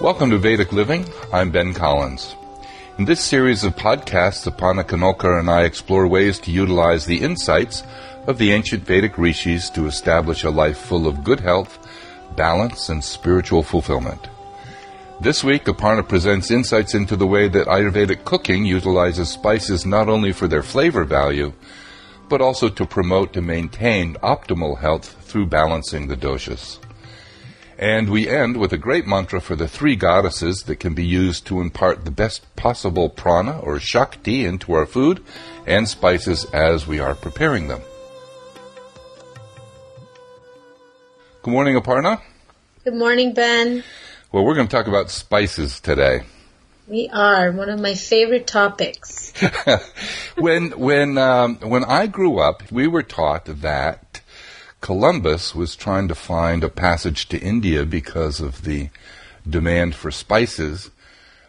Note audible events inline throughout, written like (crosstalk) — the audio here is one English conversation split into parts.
Welcome to Vedic Living. I'm Ben Collins. In this series of podcasts, Aparna Kanolkar and I explore ways to utilize the insights of the ancient Vedic rishis to establish a life full of good health, balance, and spiritual fulfillment. This week, Aparna presents insights into the way that Ayurvedic cooking utilizes spices not only for their flavor value, but also to promote and maintain optimal health through balancing the doshas. And we end with a great mantra for the three goddesses that can be used to impart the best possible prana or shakti into our food and spices as we are preparing them. Good morning, Aparna. Good morning, Ben. Well, we're going to talk about spices today. We are one of my favorite topics. (laughs) when when um, when I grew up, we were taught that Columbus was trying to find a passage to India because of the demand for spices.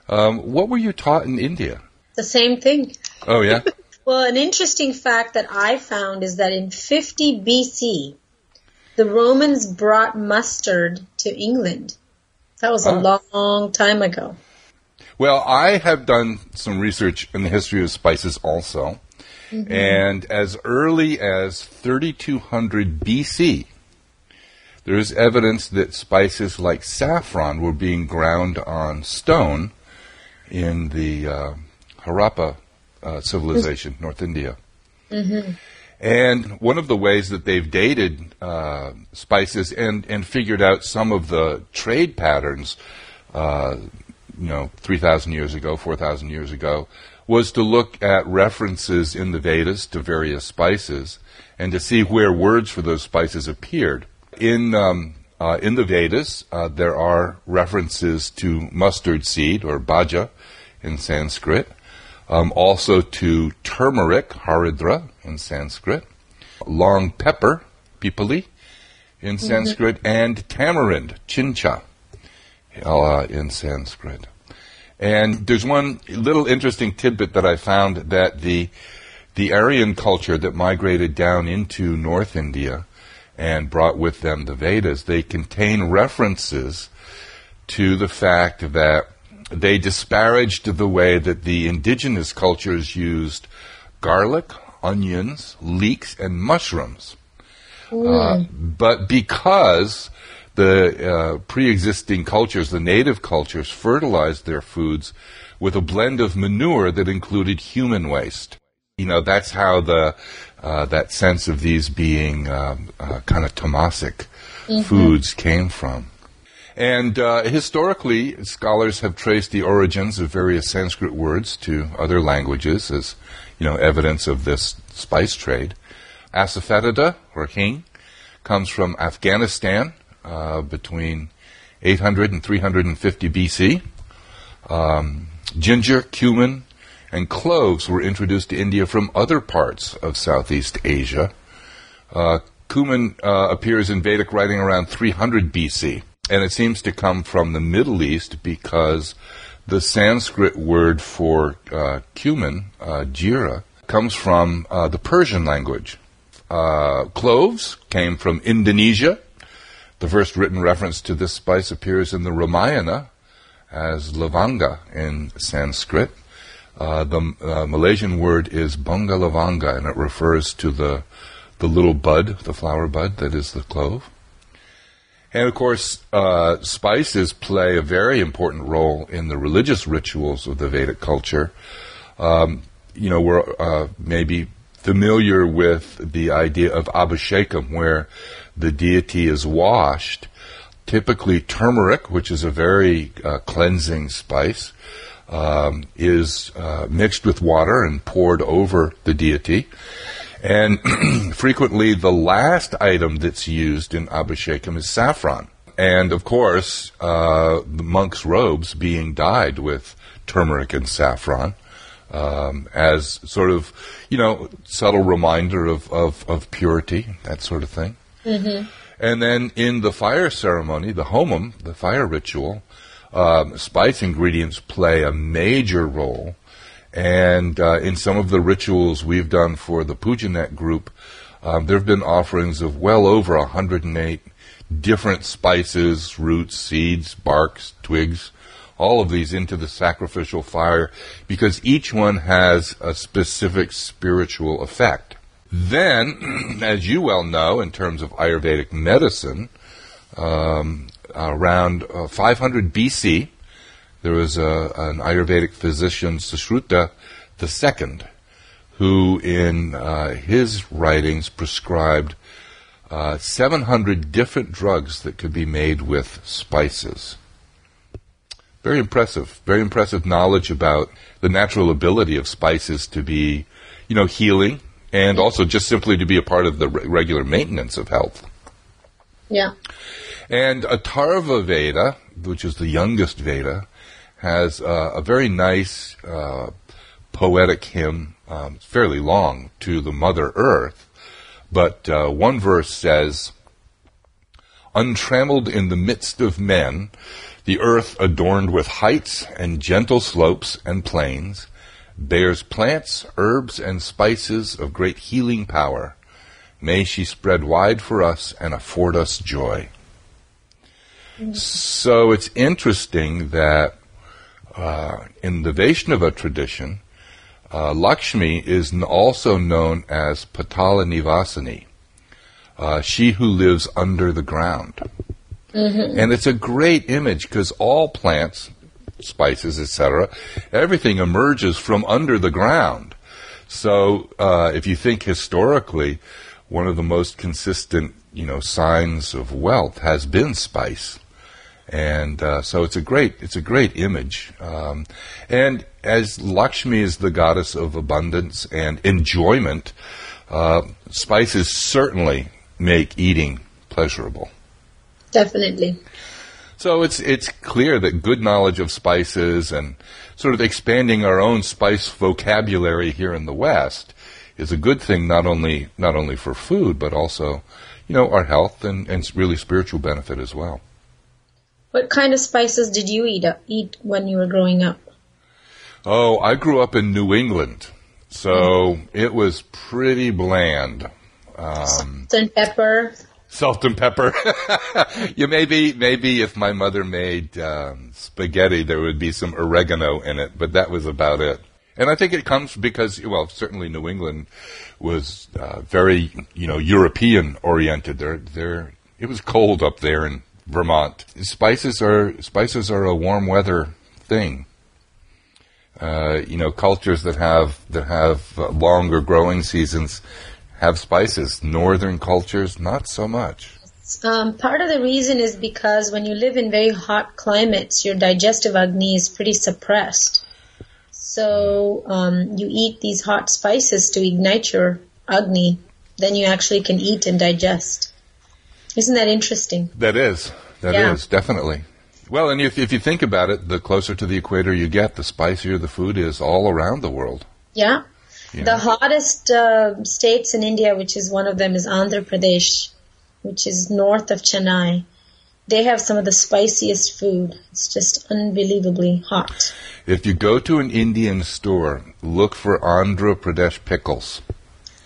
Um, what were you taught in India? The same thing. Oh, yeah? (laughs) well, an interesting fact that I found is that in 50 BC, the Romans brought mustard to England. That was a oh. long time ago. Well, I have done some research in the history of spices also. Mm-hmm. And as early as 3200 BC, there is evidence that spices like saffron were being ground on stone in the uh, Harappa uh, civilization, mm-hmm. North India. Mm-hmm. And one of the ways that they've dated uh, spices and, and figured out some of the trade patterns, uh, you know, 3,000 years ago, 4,000 years ago, was to look at references in the Vedas to various spices and to see where words for those spices appeared. In um, uh, in the Vedas, uh, there are references to mustard seed or bhaja in Sanskrit, um, also to turmeric, haridra in Sanskrit, long pepper, pipali in mm-hmm. Sanskrit, and tamarind, chincha, uh, in Sanskrit. And there's one little interesting tidbit that I found that the the Aryan culture that migrated down into North India and brought with them the Vedas, they contain references to the fact that they disparaged the way that the indigenous cultures used garlic, onions, leeks, and mushrooms. Uh, but because the uh, pre-existing cultures, the native cultures, fertilized their foods with a blend of manure that included human waste. You know, that's how the uh, that sense of these being um, uh, kind of tamasic mm-hmm. foods came from. And uh, historically, scholars have traced the origins of various Sanskrit words to other languages as, you know, evidence of this spice trade. Asafoetida, or hing, comes from Afghanistan, uh, between 800 and 350 BC. Um, ginger, cumin, and cloves were introduced to India from other parts of Southeast Asia. Uh, cumin uh, appears in Vedic writing around 300 BC, and it seems to come from the Middle East because the Sanskrit word for uh, cumin, uh, jira, comes from uh, the Persian language. Uh, cloves came from Indonesia, the first written reference to this spice appears in the Ramayana as lavanga in Sanskrit. Uh, the uh, Malaysian word is bunga lavanga, and it refers to the the little bud, the flower bud that is the clove. And of course, uh, spices play a very important role in the religious rituals of the Vedic culture. Um, you know, we're uh, maybe familiar with the idea of abhishekam, where the deity is washed. Typically, turmeric, which is a very uh, cleansing spice, um, is uh, mixed with water and poured over the deity. And (clears throat) frequently, the last item that's used in abhishekam is saffron. And of course, uh, the monk's robes being dyed with turmeric and saffron um, as sort of, you know, subtle reminder of, of, of purity, that sort of thing. Mm-hmm. And then in the fire ceremony, the homam, the fire ritual, um, spice ingredients play a major role. And uh, in some of the rituals we've done for the Pujanet group, um, there have been offerings of well over 108 different spices, roots, seeds, barks, twigs, all of these into the sacrificial fire because each one has a specific spiritual effect. Then, (clears throat) as you well know, in terms of Ayurvedic medicine, um, around uh, 500 BC, there was a, an Ayurvedic physician, Sushruta II, who in uh, his writings prescribed uh, 700 different drugs that could be made with spices. Very impressive, very impressive knowledge about the natural ability of spices to be, you know, healing and also just simply to be a part of the re- regular maintenance of health. Yeah. And Atharva Veda, which is the youngest Veda, has uh, a very nice uh, poetic hymn, um, fairly long, to the Mother Earth. But uh, one verse says, Untrammeled in the midst of men, the earth adorned with heights and gentle slopes and plains, bears plants, herbs, and spices of great healing power. May she spread wide for us and afford us joy. So it's interesting that uh, in the Vaishnava tradition, uh, Lakshmi is also known as Patala Nivasini, uh, she who lives under the ground. Mm-hmm. And it's a great image because all plants, spices, etc., everything emerges from under the ground. So uh, if you think historically, one of the most consistent, you know, signs of wealth has been spice and uh, so it's a great it's a great image. Um, and as Lakshmi is the goddess of abundance and enjoyment, uh, spices certainly make eating pleasurable. Definitely. So it's it's clear that good knowledge of spices and sort of expanding our own spice vocabulary here in the West is a good thing not only not only for food but also you know our health and, and really spiritual benefit as well. What kind of spices did you eat uh, eat when you were growing up? Oh, I grew up in New England, so mm. it was pretty bland. Um, salt and pepper. Salt and pepper. (laughs) you maybe maybe if my mother made um, spaghetti, there would be some oregano in it, but that was about it. And I think it comes because, well, certainly New England was uh, very, you know, European oriented. There, there, it was cold up there, in Vermont. Spices are spices are a warm weather thing. Uh, you know, cultures that have that have uh, longer growing seasons have spices. Northern cultures, not so much. Um, part of the reason is because when you live in very hot climates, your digestive agni is pretty suppressed. So um, you eat these hot spices to ignite your agni, then you actually can eat and digest. Isn't that interesting? That is. That yeah. is definitely. Well, and if, if you think about it, the closer to the equator you get, the spicier the food is all around the world. Yeah. The hottest uh, states in India, which is one of them, is Andhra Pradesh, which is north of Chennai. They have some of the spiciest food. It's just unbelievably hot. If you go to an Indian store, look for Andhra Pradesh pickles.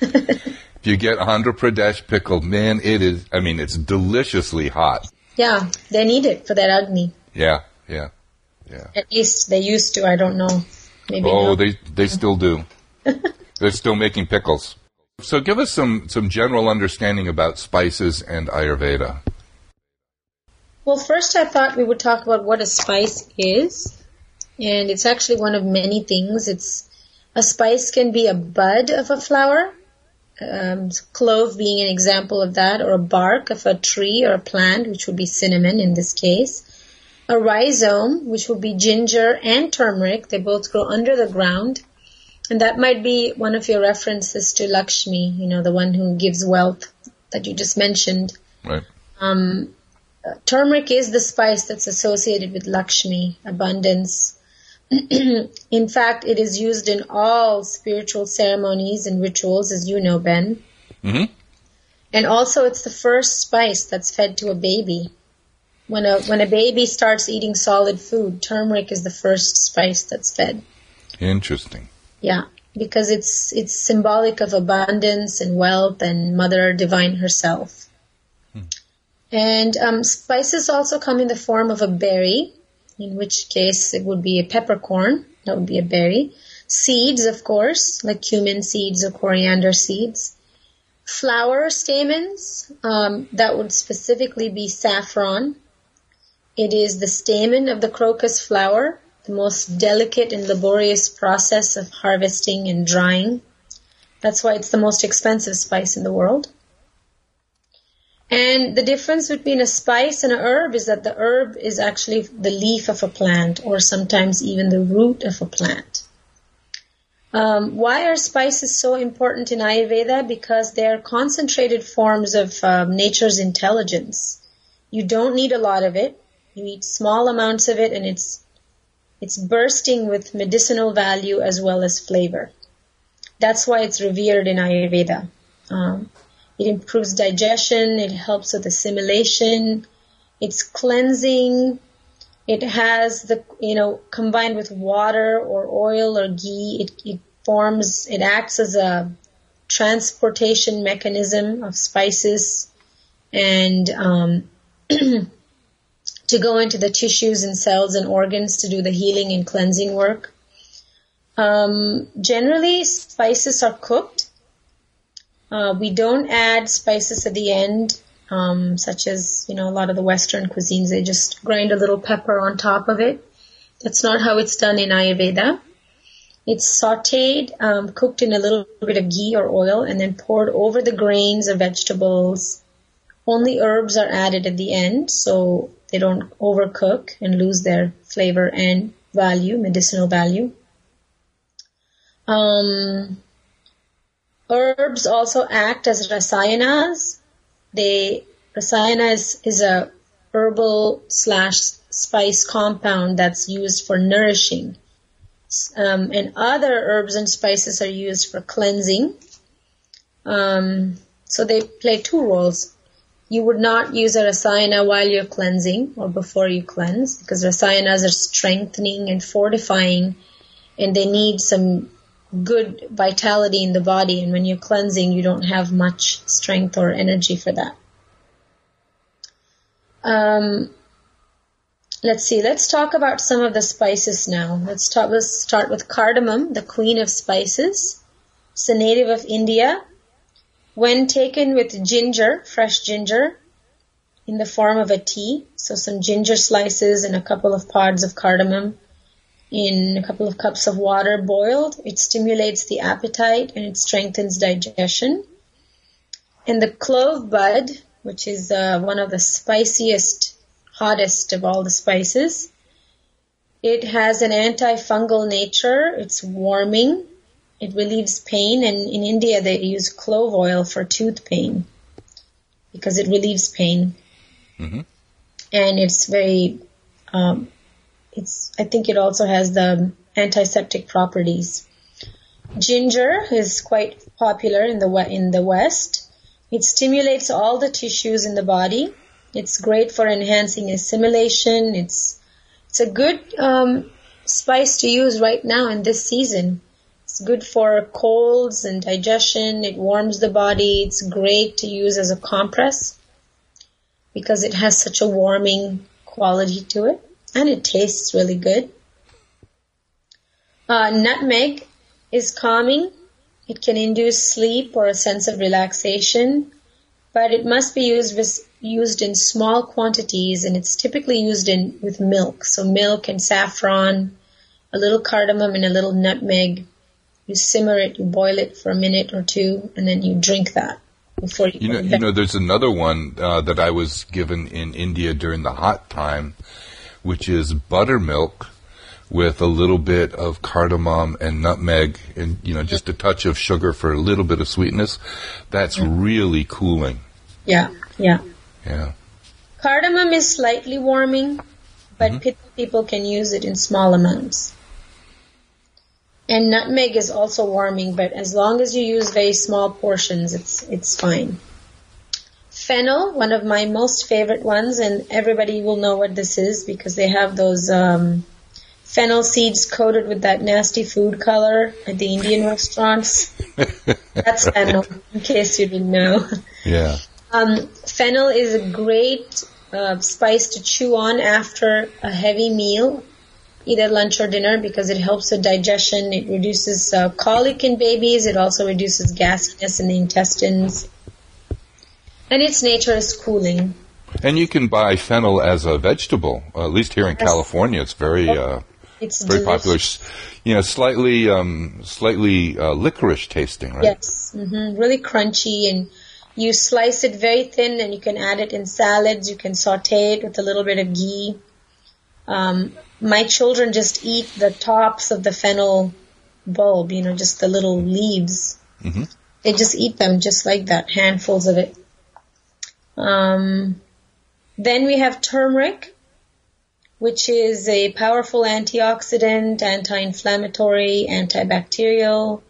(laughs) If you get Andhra Pradesh pickle, man, it is, I mean, it's deliciously hot. Yeah, they need it for that agni. Yeah, yeah, yeah. At least they used to, I don't know. Maybe oh, no. they, they (laughs) still do. (laughs) They're still making pickles. So give us some, some general understanding about spices and Ayurveda. Well, first I thought we would talk about what a spice is. And it's actually one of many things. It's a spice can be a bud of a flower um, clove being an example of that, or a bark of a tree or a plant, which would be cinnamon in this case. A rhizome, which would be ginger and turmeric. They both grow under the ground. And that might be one of your references to Lakshmi, you know, the one who gives wealth that you just mentioned. Right. Um, turmeric is the spice that's associated with Lakshmi, abundance, (clears throat) in fact, it is used in all spiritual ceremonies and rituals, as you know, Ben. Mm-hmm. And also, it's the first spice that's fed to a baby. When a when a baby starts eating solid food, turmeric is the first spice that's fed. Interesting. Yeah, because it's it's symbolic of abundance and wealth and Mother Divine herself. Hmm. And um, spices also come in the form of a berry, in which case it would be a peppercorn, that would be a berry. Seeds, of course, like cumin seeds or coriander seeds. Flower stamens, um, that would specifically be saffron. It is the stamen of the crocus flower, the most delicate and laborious process of harvesting and drying. That's why it's the most expensive spice in the world. And the difference between a spice and a herb is that the herb is actually the leaf of a plant or sometimes even the root of a plant. Um, why are spices so important in Ayurveda? Because they are concentrated forms of um, nature's intelligence. You don't need a lot of it. You eat small amounts of it and it's it's bursting with medicinal value as well as flavor. That's why it's revered in Ayurveda. Um, it improves digestion. It helps with assimilation. It's cleansing. It has the, you know, combined with water or oil or ghee, it, it forms, it acts as a transportation mechanism of spices and um, (clears throat) to go into the tissues and cells and organs to do the healing and cleansing work. Um, generally, spices are cooked. Uh, we don't add spices at the end, um, such as you know a lot of the Western cuisines. They just grind a little pepper on top of it. That's not how it's done in Ayurveda. It's sautéed, um, cooked in a little bit of ghee or oil, and then poured over the grains of vegetables. Only herbs are added at the end, so they don't overcook and lose their flavor and value, medicinal value. Um, herbs also act as rasayanas. They rasayana is, is a herbal slash spice compound that's used for nourishing. Um, and other herbs and spices are used for cleansing. Um, so they play two roles. You would not use a rasayana while you're cleansing or before you cleanse because rasayanas are strengthening and fortifying and they need some good vitality in the body. And when you're cleansing, you don't have much strength or energy for that. Um, let's see. Let's talk about some of the spices now. Let's, talk, let's start with cardamom, the queen of spices. It's a native of India. When taken with ginger, fresh ginger, in the form of a tea, so some ginger slices and a couple of pods of cardamom, in a couple of cups of water boiled. It stimulates the appetite and it strengthens digestion. And the clove bud, which is uh, one of the spiciest, hottest of all the spices, it has an antifungal nature. It's warming. It relieves pain. And in India, they use clove oil for tooth pain because it relieves pain. Mm-hmm. And it's very um, it's, I think it also has the antiseptic properties. Ginger is quite popular in the, in the West. It stimulates all the tissues in the body. It's great for enhancing assimilation. It's, it's a good, um, spice to use right now in this season. It's good for colds and digestion. It warms the body. It's great to use as a compress because it has such a warming quality to it and it tastes really good. Uh, nutmeg is calming. It can induce sleep or a sense of relaxation, but it must be used with, used in small quantities, and it's typically used in with milk. So milk and saffron, a little cardamom, and a little nutmeg. You simmer it, you boil it for a minute or two, and then you drink that before you. You know, you know, there's another one uh, that I was given in India during the hot time which is buttermilk with a little bit of cardamom and nutmeg and you know just a touch of sugar for a little bit of sweetness that's yeah. really cooling yeah yeah yeah cardamom is slightly warming but mm-hmm. people can use it in small amounts and nutmeg is also warming but as long as you use very small portions it's it's fine fennel, one of my most favorite ones, and everybody will know what this is because they have those um, fennel seeds coated with that nasty food color at the Indian restaurants. (laughs) That's fennel, in case you didn't know. Yeah. Um, fennel is a great uh, spice to chew on after a heavy meal, either lunch or dinner, because it helps with digestion. It reduces uh, colic in babies. It also reduces gasiness in the intestines. And its nature is cooling. And you can buy fennel as a vegetable. Uh, at least here in. California, it's very uh, it's very delicious. popular. You know, slightly um, slightly uh, licorice tasting, right? Yes, mm-hmm. really crunchy, and you slice it very thin, and you can add it in salads. You can saute it with a little bit of ghee. Um, my children just eat the tops of the fennel bulb, you know, just the little leaves. Mm-hmm. They just eat them just like that, handfuls of it. Um, then we have turmeric, which is a powerful antioxidant, anti-inflammatory, antibacterial.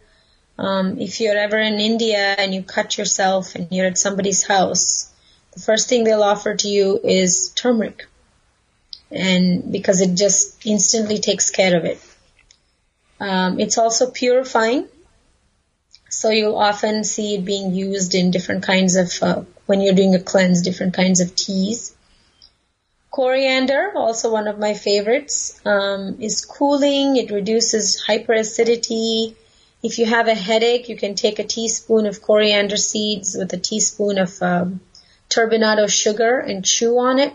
Um, if you're ever in India and you cut yourself and you're at somebody's house, the first thing they'll offer to you is turmeric. And because it just instantly takes care of it. Um, it's also purifying. So you'll often see it being used in different kinds of, uh, when you're doing a cleanse, different kinds of teas. Coriander, also one of my favorites, um, is cooling. It reduces hyperacidity. If you have a headache, you can take a teaspoon of coriander seeds with a teaspoon of um, turbinado sugar and chew on it,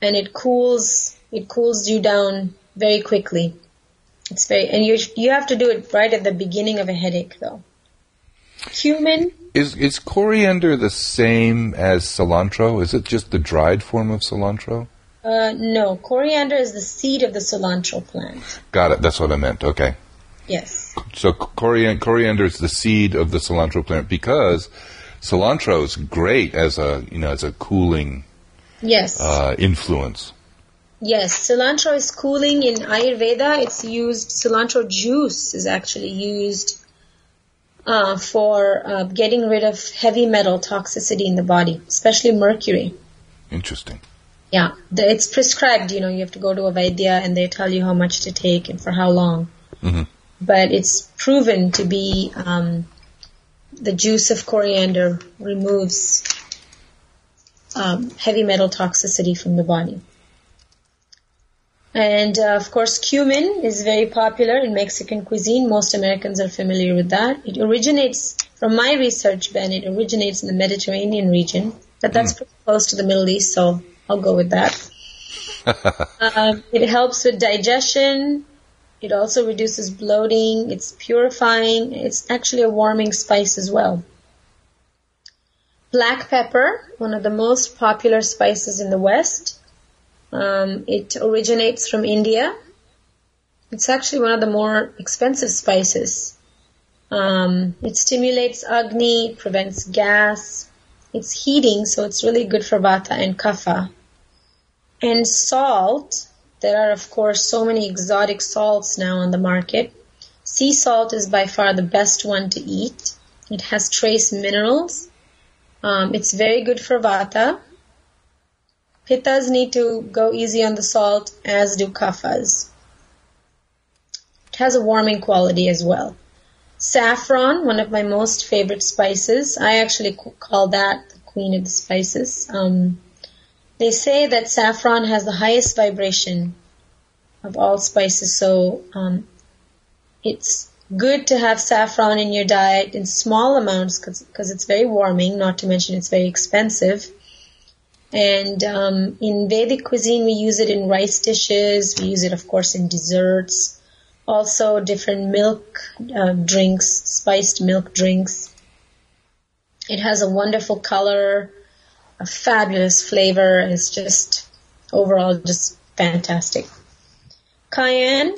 and it cools. It cools you down very quickly. It's very, and you you have to do it right at the beginning of a headache, though. Cumin is is coriander the same as cilantro? Is it just the dried form of cilantro? Uh, no, coriander is the seed of the cilantro plant. Got it. That's what I meant. Okay. Yes. So coriander, coriander is the seed of the cilantro plant because cilantro is great as a you know as a cooling yes uh, influence. Yes, cilantro is cooling in Ayurveda. It's used. Cilantro juice is actually used uh, for uh, getting rid of heavy metal toxicity in the body, especially mercury. Interesting. Yeah, the, it's prescribed. You know, you have to go to a Vaidya and they tell you how much to take and for how long. Mm-hmm. But it's proven to be um, the juice of coriander removes um, heavy metal toxicity from the body. And uh, of course, cumin is very popular in Mexican cuisine. Most Americans are familiar with that. It originates, from my research, Ben, it originates in the Mediterranean region, but that's mm. pretty close to the Middle East, so I'll go with that. (laughs) um, it helps with digestion. It also reduces bloating. It's purifying. It's actually a warming spice as well. Black pepper, one of the most popular spices in the West. Um, it originates from India. It's actually one of the more expensive spices. Um, it stimulates Agni, prevents gas. It's heating, so it's really good for Vata and Kapha. And salt, there are of course so many exotic salts now on the market. Sea salt is by far the best one to eat. It has trace minerals. Um, it's very good for Vata. Pittas need to go easy on the salt, as do kaphas. It has a warming quality as well. Saffron, one of my most favorite spices. I actually call that the queen of the spices. Um, they say that saffron has the highest vibration of all spices, so um, it's good to have saffron in your diet in small amounts because it's very warming, not to mention it's very expensive. And um, in Vedic cuisine, we use it in rice dishes. We use it, of course, in desserts. Also, different milk uh, drinks, spiced milk drinks. It has a wonderful color, a fabulous flavor. It's just overall just fantastic. Cayenne.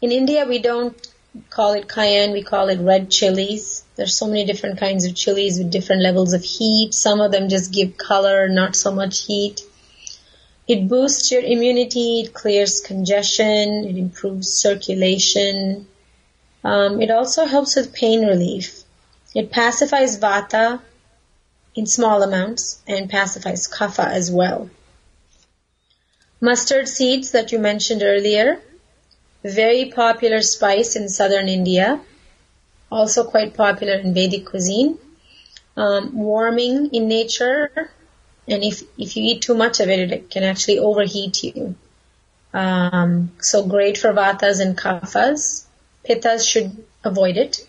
In India, we don't call it cayenne. We call it red chilies. There's so many different kinds of chilies with different levels of heat. Some of them just give color, not so much heat. It boosts your immunity, it clears congestion, it improves circulation. Um, it also helps with pain relief. It pacifies vata in small amounts and pacifies kapha as well. Mustard seeds that you mentioned earlier, very popular spice in southern India also quite popular in Vedic cuisine. Um, warming in nature, and if if you eat too much of it, it can actually overheat you. Um, so great for vatas and kaphas. Pittas should avoid it.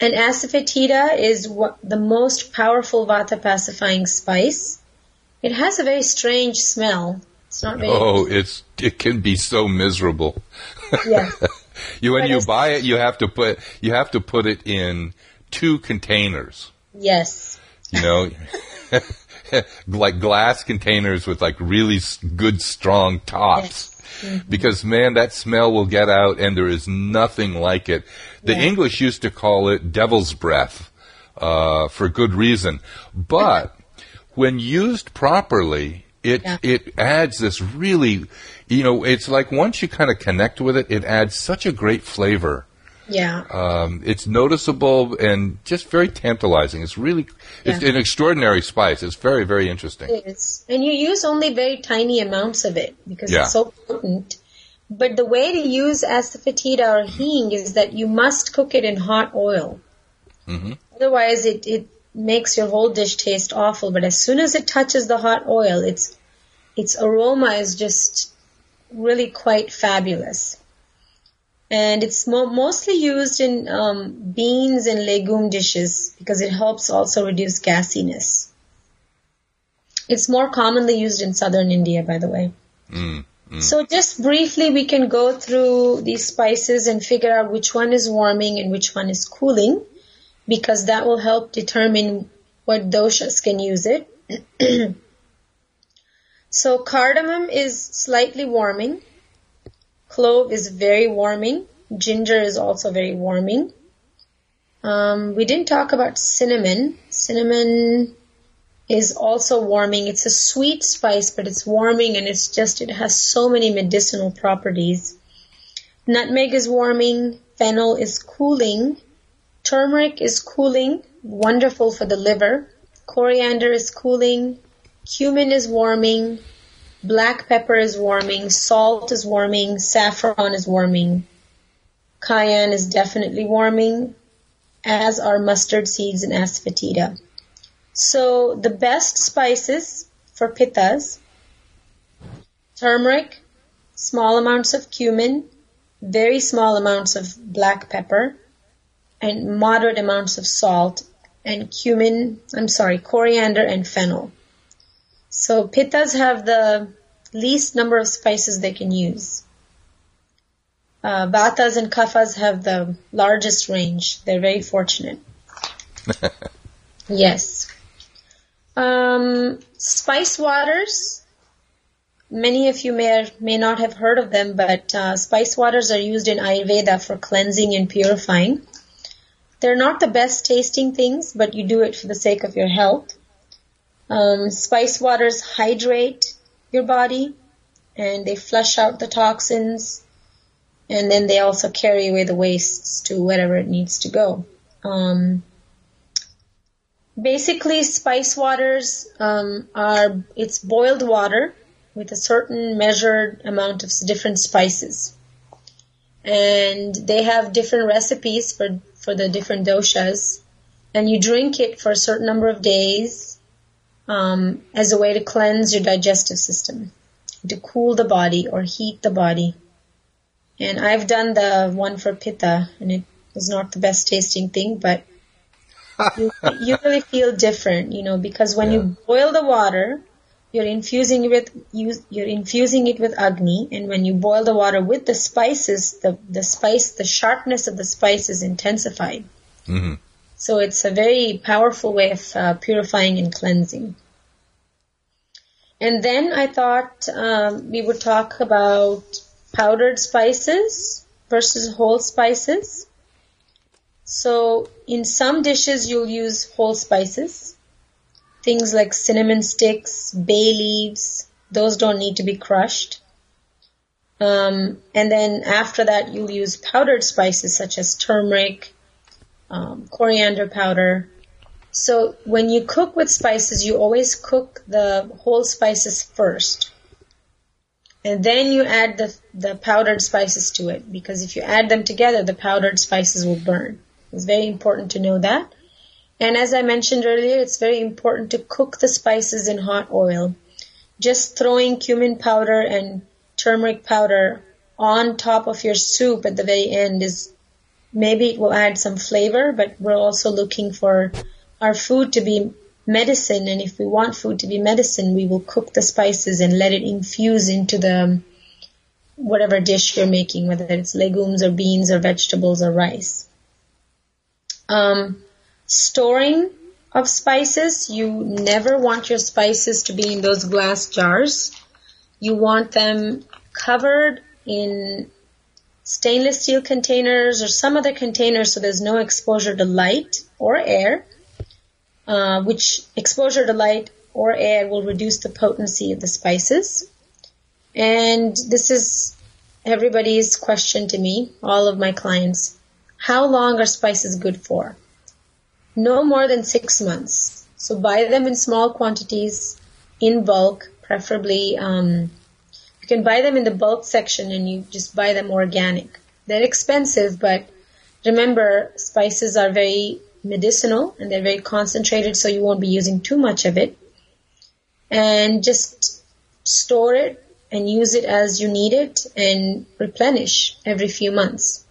And asafoetida is what, the most powerful vata pacifying spice. It has a very strange smell. It's not very. Oh, it's it can be so miserable. Yeah. (laughs) you when But you buy it, you have to put you have to put it in two containers. yes. You know, (laughs) like glass containers with like really good strong tops. Because man, that smell will get out, and there is nothing like it. The Yeah. English used to call it devil's breath uh, for good reason, but when used properly, it Yeah. it adds this really, you know, it's like once you kind of connect with it, it adds such a great flavor. Yeah. Um, it's noticeable and just very tantalizing. It's really it's Yeah. an extraordinary spice. It's very very interesting. It is. And you use only very tiny amounts of it because Yeah. it's so potent. But the way to use asafoetida or hing is that you must cook it in hot oil. Mhm. Otherwise, it, it makes your whole dish taste awful. But as soon as it touches the hot oil, its its aroma is just really quite fabulous. And it's mo- mostly used in um, beans and legume dishes because it helps also reduce gassiness. It's more commonly used in southern India, by the way. Mm. So just briefly, we can go through these spices and figure out which one is warming and which one is cooling, because that will help determine what doshas can use it. (clears throat) so cardamom is slightly warming. Clove is very warming. Ginger is also very warming. Um, we didn't talk about cinnamon. Cinnamon is also warming. It's a sweet spice, but it's warming and it's just, it has so many medicinal properties. Nutmeg is warming. Fennel is cooling. Turmeric is cooling. Wonderful for the liver. Coriander is cooling. Cumin is warming. Black pepper is warming. Salt is warming. Saffron is warming. Cayenne is definitely warming, as are mustard seeds and asafoetida. So the best spices for pittas, turmeric, small amounts of cumin, very small amounts of black pepper, and moderate amounts of salt, and cumin, I'm sorry, coriander and fennel. So pittas have the least number of spices they can use. Uh, vatas and kaphas have the largest range. They're very fortunate. (laughs) Yes. Um, spice waters. Many of you may or may not have heard of them, but uh, spice waters are used in Ayurveda for cleansing and purifying. They're not the best tasting things, but you do it for the sake of your health. Um, spice waters hydrate your body, and they flush out the toxins, and then they also carry away the wastes to wherever it needs to go. Um, basically spice waters um, are it's boiled water with a certain measured amount of different spices and they have different recipes for for the different doshas and you drink it for a certain number of days um, as a way to cleanse your digestive system to cool the body or heat the body. And i've done the one for pitta and it was not the best tasting thing but (laughs) you, you really feel different, you know, because when you boil the water, you're infusing it with you, you're infusing it with agni, and when you boil the water with the spices, the the spice, the sharpness of the spice is intensified. hmm So it's a very powerful way of uh, purifying and cleansing. And then I thought um, we would talk about powdered spices versus whole spices. So in some dishes you'll use whole spices. Things like cinnamon sticks, bay leaves, those don't need to be crushed. Um, and then after that you'll use powdered spices such as turmeric, um, coriander powder. So when you cook with spices, you always cook the whole spices first. And then you add the, the powdered spices to it because if you add them together, the powdered spices will burn. It's very important to know that. And as I mentioned earlier, it's very important to cook the spices in hot oil. Just throwing cumin powder and turmeric powder on top of your soup at the very end is maybe it will add some flavor, but we're also looking for our food to be medicine. And if we want food to be medicine, we will cook the spices and let it infuse into the whatever dish you're making, whether it's legumes or beans or vegetables or rice. Um, storing of spices, you never want your spices to be in those glass jars. You want them covered in stainless steel containers or some other containers so there's no exposure to light or air, uh, which exposure to light or air will reduce the potency of the spices. And this is everybody's question to me, all of my clients. How long are spices good for? No more than six months. So buy them in small quantities, in bulk, preferably. Um, you can buy them in the bulk section and you just buy them organic. They're expensive, but remember, spices are very medicinal and they're very concentrated, so you won't be using too much of it. And just store it and use it as you need it and replenish every few months.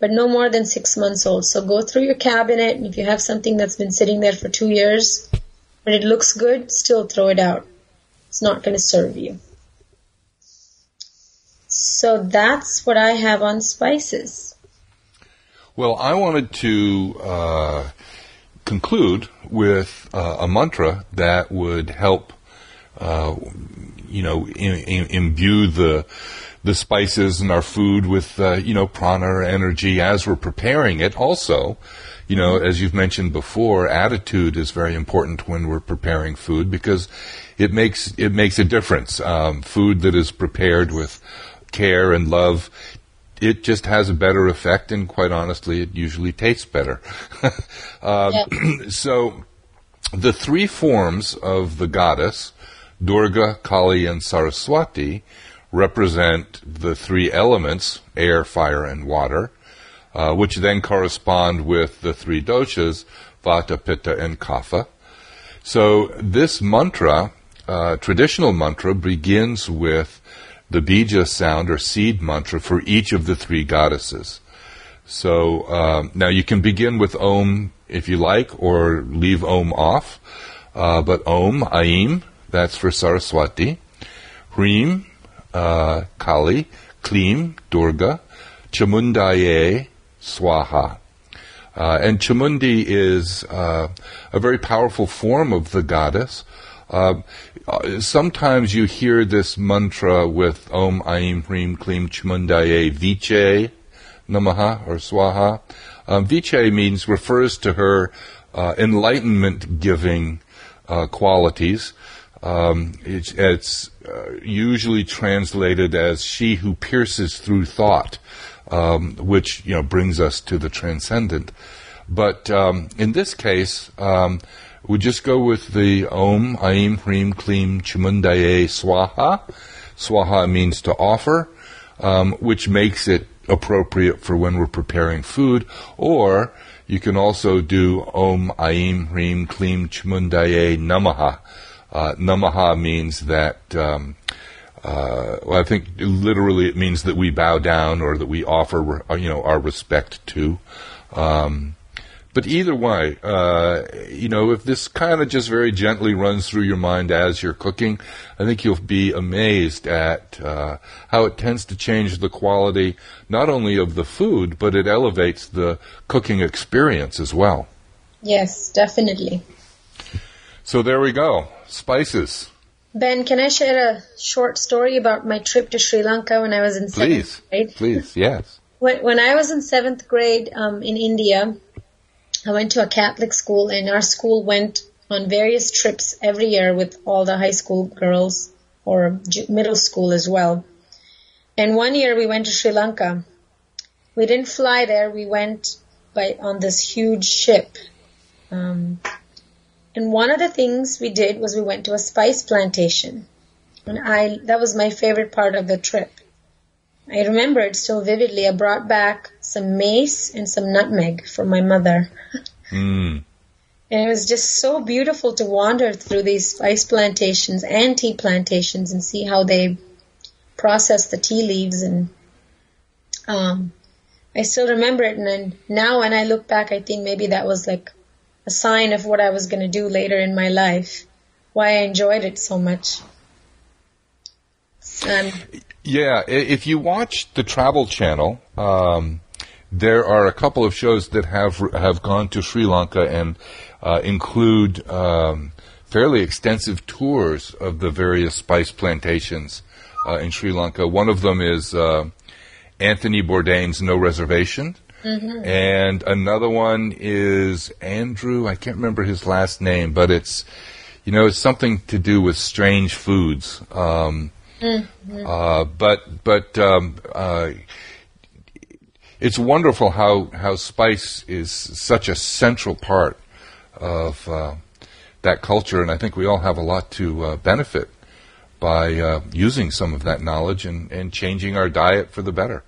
But no more than six months old. So go through your cabinet if you have something that's been sitting there for two years, but it looks good, still throw it out. It's not going to serve you. So that's what I have on spices. Well, I wanted to uh, conclude with uh, a mantra that would help uh, you know, imbue the the spices and our food with uh, you know prana or energy as we're preparing it. Also, you know, as you've mentioned before, attitude is very important when we're preparing food because it makes it makes a difference. Um, food that is prepared with care and love it just has a better effect, and quite honestly, it usually tastes better. (laughs) um, yeah. (clears throat) so, the three forms of the goddess Durga, Kali, and Saraswati represent the three elements, air, fire, and water, uh, which then correspond with the three doshas, Vata, Pitta, and Kapha. So this mantra, uh, traditional mantra, begins with the bija sound or seed mantra for each of the three goddesses. So um, now you can begin with Om if you like, or leave Om off. Uh, but Om, Aim, that's for Saraswati. Hrim, uh, Kali. Klim, Durga. Chamundaye, Swaha. Uh, and Chamundi is uh, a very powerful form of the goddess. Uh, sometimes you hear this mantra with Om Aim Hrim Klim Chamundaye Viche Namaha or Swaha. Um, Viche means refers to her uh, enlightenment giving uh, qualities. Um, it's, it's uh, usually translated as "she who pierces through thought," um, which you know brings us to the transcendent. But um, in this case, um, we just go with the Om Aim Hrim Klim Chamundaye Swaha. Swaha means to offer, um, which makes it appropriate for when we're preparing food, or you can also do Om Aim Hrim Klim Chamundaye Namaha uh, namaha means that, um, uh, well, I think literally it means that we bow down or that we offer, uh, you know, our respect to. Um, but either way, uh, you know, if this kind of just very gently runs through your mind as you're cooking, I think you'll be amazed at uh, how it tends to change the quality not only of the food, but it elevates the cooking experience as well. Yes, definitely. So there we go spices. Ben, can I share a short story about my trip to Sri Lanka when I was in please, grade? Please, yes. When, when I was in seventh grade um, in India, I went to a Catholic school, and our school went on various trips every year with all the high school girls or middle school as well. And one year we went to Sri Lanka. We didn't fly there. We went by on this huge ship. Um, and one of the things we did was we went to a spice plantation. And I, that was my favorite part of the trip. I remember it still vividly. I brought back some mace and some nutmeg for my mother. (laughs) mm. And it was just so beautiful to wander through these spice plantations and tea plantations and see how they process the tea leaves. And um, I still remember it. And then now when I look back, I think maybe that was like a sign of what I was going to do later in my life, why I enjoyed it so much. Um, yeah, if you watch the Travel Channel, um, there are a couple of shows that have have gone to Sri Lanka and uh, include um, fairly extensive tours of the various spice plantations uh, in Sri Lanka. One of them is uh, Anthony Bourdain's No Reservation. Mm-hmm. And another one is Andrew. I can't remember his last name, but it's, you know, it's something to do with strange foods. Um, mm-hmm. uh, but but um, uh, it's wonderful how how spice is such a central part of uh, that culture, and I think we all have a lot to uh, benefit by uh, using some of that knowledge and, and changing our diet for the better.